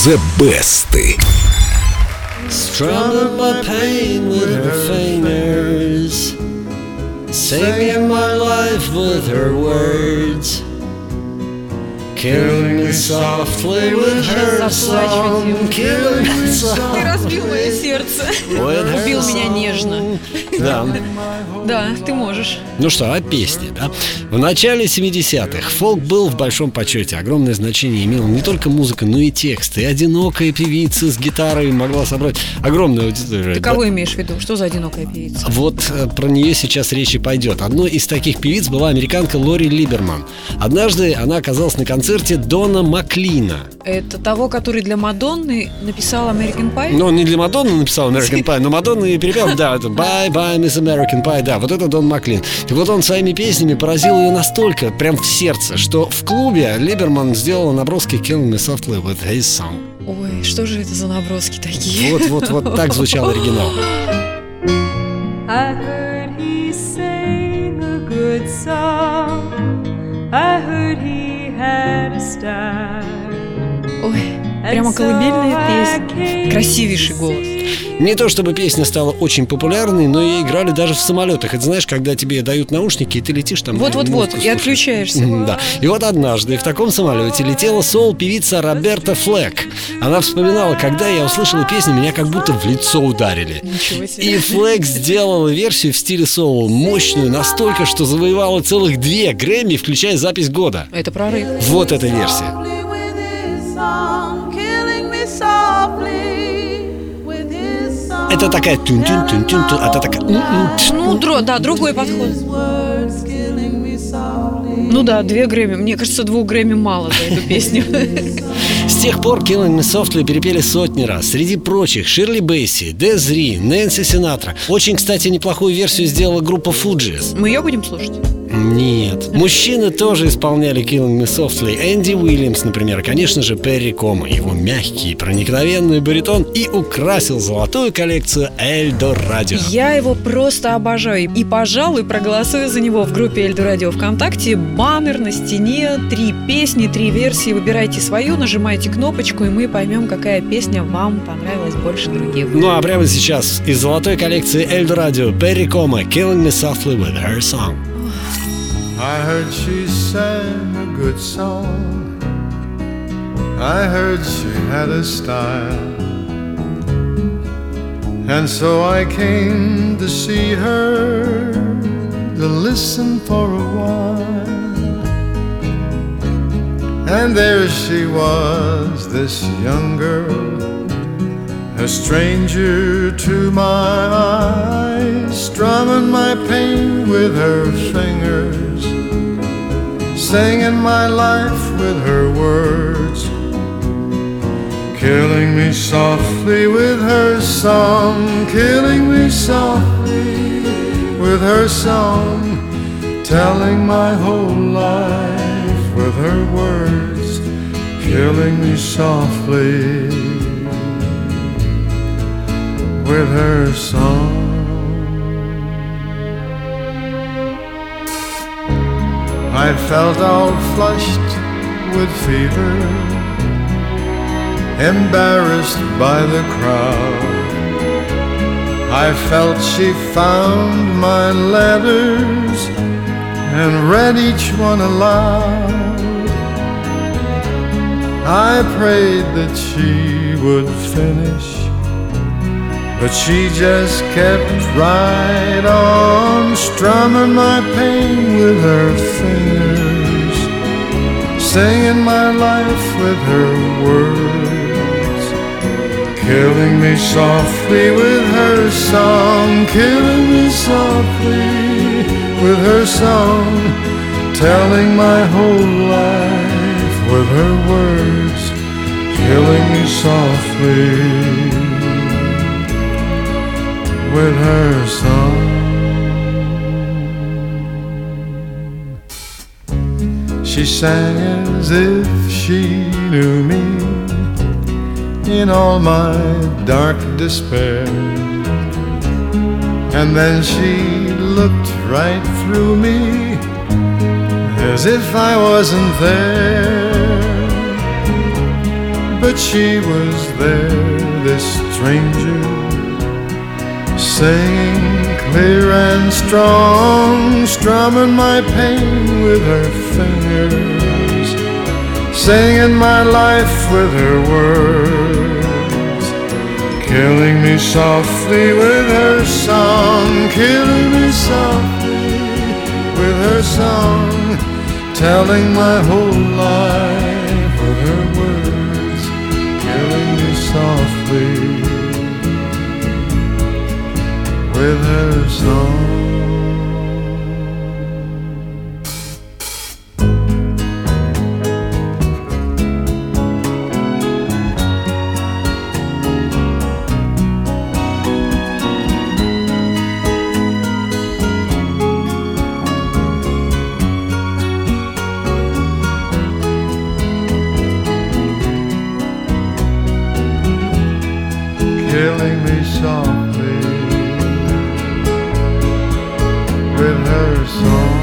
The Best. Strumming my pain with her fingers, singing my life with her words, killing me softly with her song, killing me Ты softly разбил мое сердце. with her Убил меня нежно. Да. Да, ты можешь. Ну что, о песне, да? В начале 70-х фолк был в большом почете. Огромное значение имела не только музыка, но и тексты. И одинокая певица с гитарой могла собрать огромную аудиторию. Ты кого имеешь в виду? Что за одинокая певица? Вот э, про нее сейчас речь и пойдет. Одной из таких певиц была американка Лори Либерман. Однажды она оказалась на концерте Дона Маклина. Это того, который для Мадонны написал American Pie? Он не для Мадонны написал American Pie, но Мадонна и перепел, да, это Bye Bye Miss American Pie, да, вот это Дон Маклин. И вот он своими песнями поразил ее настолько, прям в сердце, что в клубе Либерман сделала наброски Kill Me Softly with his song. Ой, что же это за наброски такие? Вот, вот, вот так звучал оригинал. I heard he sang a good song. I heard he had a style. Прямо колыбельная песня. Красивейший голос. Не то чтобы песня стала очень популярной, но ее играли даже в самолетах. Это знаешь, когда тебе дают наушники, и ты летишь там. Вот-вот-вот, музыку и отключаешься. Да. И вот однажды в таком самолете летела соул-певица Роберта Флэк. Она вспоминала, когда я услышала песню, меня как будто в лицо ударили. Ничего себе. И Флэк сделала версию в стиле соул, мощную настолько, что завоевала целых две Грэмми, включая запись года. Это прорыв. Вот эта версия. Это такая тюн тюн тюн тюн тюн, а это такая м-м. Ну, дро, да, другой подход. Words killing me softly. Ну да, две Грэмми. Мне кажется, двух Грэмми мало за эту песню. С тех пор Killing Me Softly перепели сотни раз. Среди прочих Ширли Бейси, Дезри, Нэнси Синатра. Очень, кстати, неплохую версию сделала группа Фуджис. Мы ее будем слушать? Нет. Мужчины тоже исполняли Killing Me Softly. Энди Уильямс, например, и, конечно же, Перри Кома. Его мягкий, проникновенный баритон и украсил золотую коллекцию Эльдо Радио. Я его просто обожаю. И, пожалуй, проголосую за него в группе Эльду Радио ВКонтакте. Баннер на стене, три песни, три версии. Выбирайте свою, нажимайте кнопочку, и мы поймем, какая песня вам понравилась больше других. Ну а прямо сейчас из золотой коллекции Эльдо Радио Перри Кома Killing Me Softly with her song. I heard she sang a good song. I heard she had a style. And so I came to see her, to listen for a while. And there she was, this young girl, a stranger to my eyes, strumming my pain with her fingers, singing my life with her words, killing me softly with her song, killing me softly with her song, telling my whole life her words, killing me softly with her song. I felt all flushed with fever, embarrassed by the crowd. I felt she found my letters and read each one aloud. I prayed that she would finish. But she just kept right on strumming my pain with her fingers, singing my life with her words, killing me softly with her song, killing me softly with her song, telling my whole life with her words, with her song. She sang as if she knew me in all my dark despair. And then she looked right through me as if I wasn't there. But she was there, this stranger, singing clear and strong, strumming my pain with her fingers, singing my life with her words, killing me softly with her song, killing me softly with her song, telling my whole life softly song.